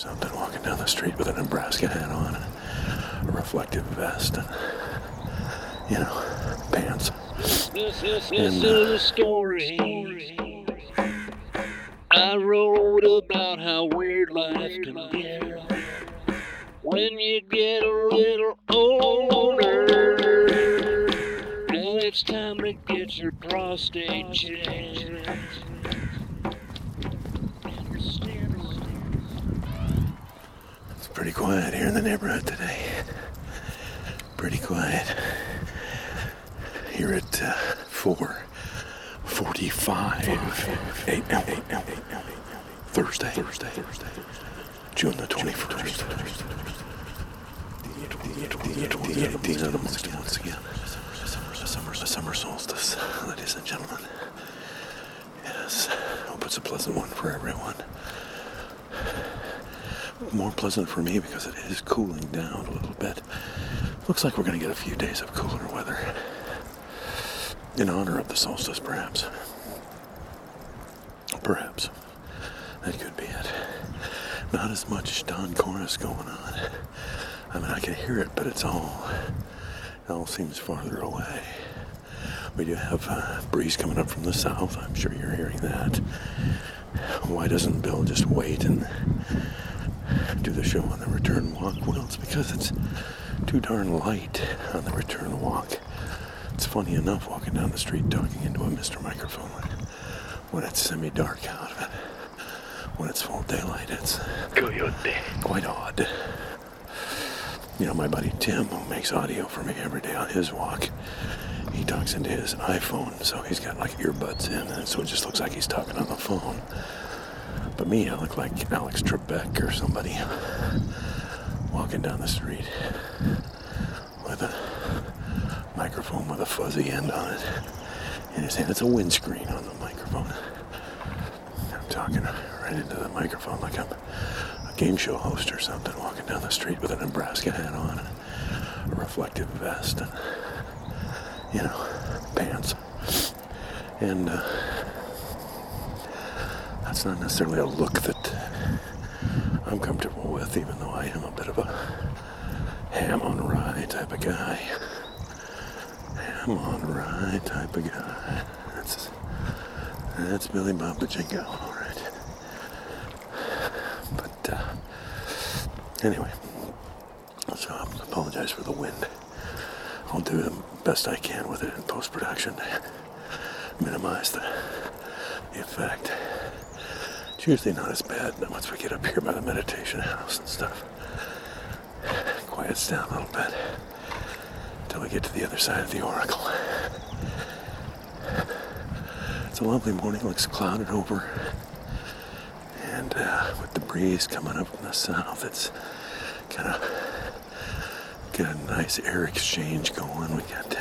something walking down the street with a Nebraska hat on and a reflective vest and, you know, pants. This, this, this And, is uh, a story. I wrote about how weird life can get when you get a little older. Now it's time to get your prostate checked. Pretty quiet here in the neighborhood today. Pretty quiet. Here at uh, 4:45 a.m. Thursday. Thursday. Thursday. June the 21st. The 18th of the month once again. Summer, summer solstice, ladies and gentlemen. Yes. Hope it's a pleasant one for everyone more pleasant for me because it is cooling down a little bit. Looks like we're going to get a few days of cooler weather. In honor of the solstice, perhaps. Perhaps. That could be it. Not as much dawn chorus going on. I mean, I can hear it, but it's all, it all seems farther away. We do have a breeze coming up from the south. I'm sure you're hearing that. Why doesn't Bill just wait and do the show on the return walk? Well, it's because it's too darn light on the return walk. It's funny enough walking down the street talking into a Mr. Microphone when it's semi dark out of it. When it's full daylight, it's Coyote. quite odd. You know, my buddy Tim, who makes audio for me every day on his walk, he talks into his iPhone, so he's got like earbuds in, and so it just looks like he's talking on the phone. But me, I look like Alex Trebek or somebody walking down the street with a microphone with a fuzzy end on it in his hand. It's a windscreen on the microphone. I'm talking right into the microphone like I'm a game show host or something, walking down the street with a Nebraska hat on and a reflective vest and, you know, pants. And, uh, that's not necessarily a look that I'm comfortable with, even though I am a bit of a ham on rye type of guy. Ham on rye type of guy. That's that's Billy Bob Jingo, all right. But uh, anyway, so I apologize for the wind. I'll do the best I can with it in post production to minimize the effect. It's usually not as bad once we get up here by the meditation house and stuff. Quiets down a little bit until we get to the other side of the oracle. It's a lovely morning, looks clouded over. And uh, with the breeze coming up from the south, it's kind of got a nice air exchange going. We got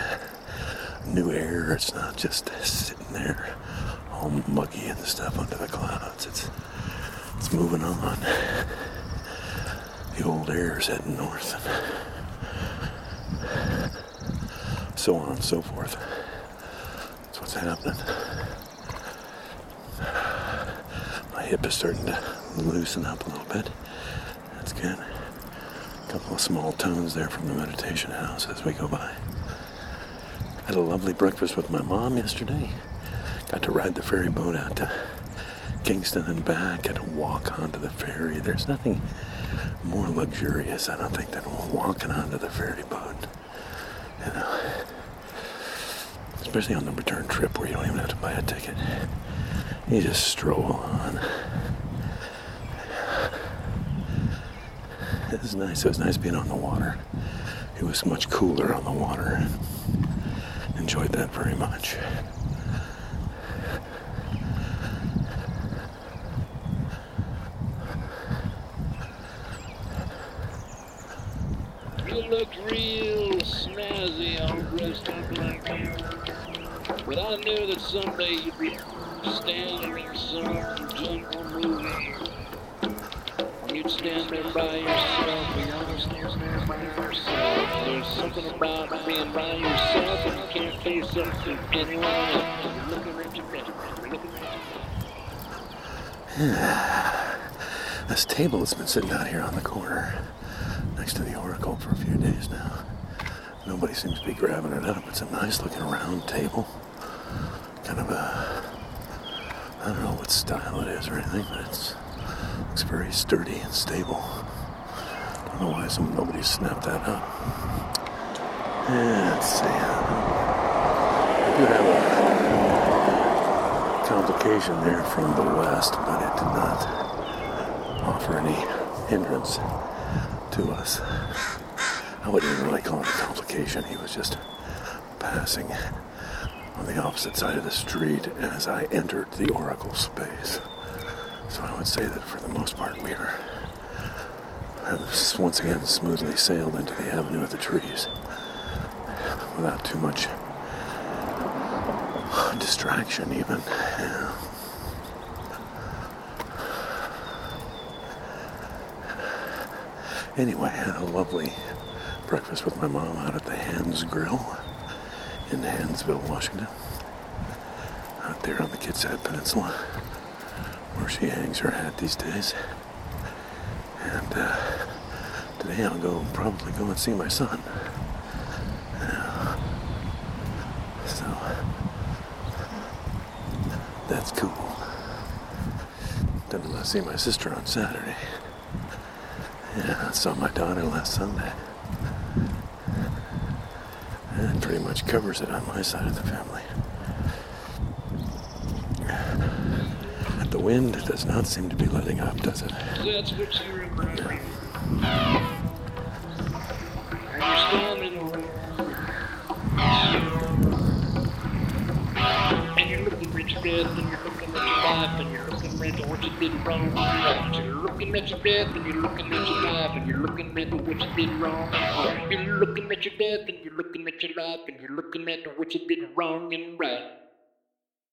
new air. It's not just sitting there muggy and stuff under the clouds. It's it's moving on. The old air is heading north, and so on and so forth. That's what's happening. My hip is starting to loosen up a little bit. That's good. A couple of small tones there from the meditation house as we go by. Had a lovely breakfast with my mom yesterday. Got to ride the ferry boat out to Kingston and back and walk onto the ferry. There's nothing more luxurious, I don't think, than walking onto the ferry boat. You know, especially on the return trip where you don't even have to buy a ticket. You just stroll on. It was nice. It was nice being on the water. It was much cooler on the water. Enjoyed that very much. Looked real snazzy all dressed up like that. But I knew that someday you'd be standing in some jungle movie. And you'd stand there by yourself, but you're there by yourself. There's something about being by yourself and you can't face up to anyone. You're looking at your your This table has been sitting out here on the corner next to the Oracle for a few days now. Nobody seems to be grabbing it up. It's a nice looking round table. Kind of a, I don't know what style it is or anything, but it's looks very sturdy and stable. Don't know why some nobody snapped that up. Yeah, let's see. I do have a complication there from the west, but it did not offer any hindrance to us. I wouldn't even really call it a complication. He was just passing on the opposite side of the street as I entered the Oracle space. So I would say that for the most part we are once again smoothly sailed into the avenue of the trees without too much distraction even. Yeah. Anyway, I had a lovely breakfast with my mom out at the Hands Grill in Hansville, Washington. Out there on the Kitsap Peninsula, where she hangs her hat these days. And uh, today I'll go probably go and see my son. So that's cool. Then gonna see my sister on Saturday. I saw my daughter last Sunday. And pretty much covers it on my side of the family. The wind does not seem to be letting up, does it? That's what you remember. And you're looking and you're looking life and you're what. You're looking at your death and you're looking at your life and you're looking at what you did wrong. You're looking at your death and you're looking at your life and you're looking at what you did wrong and right.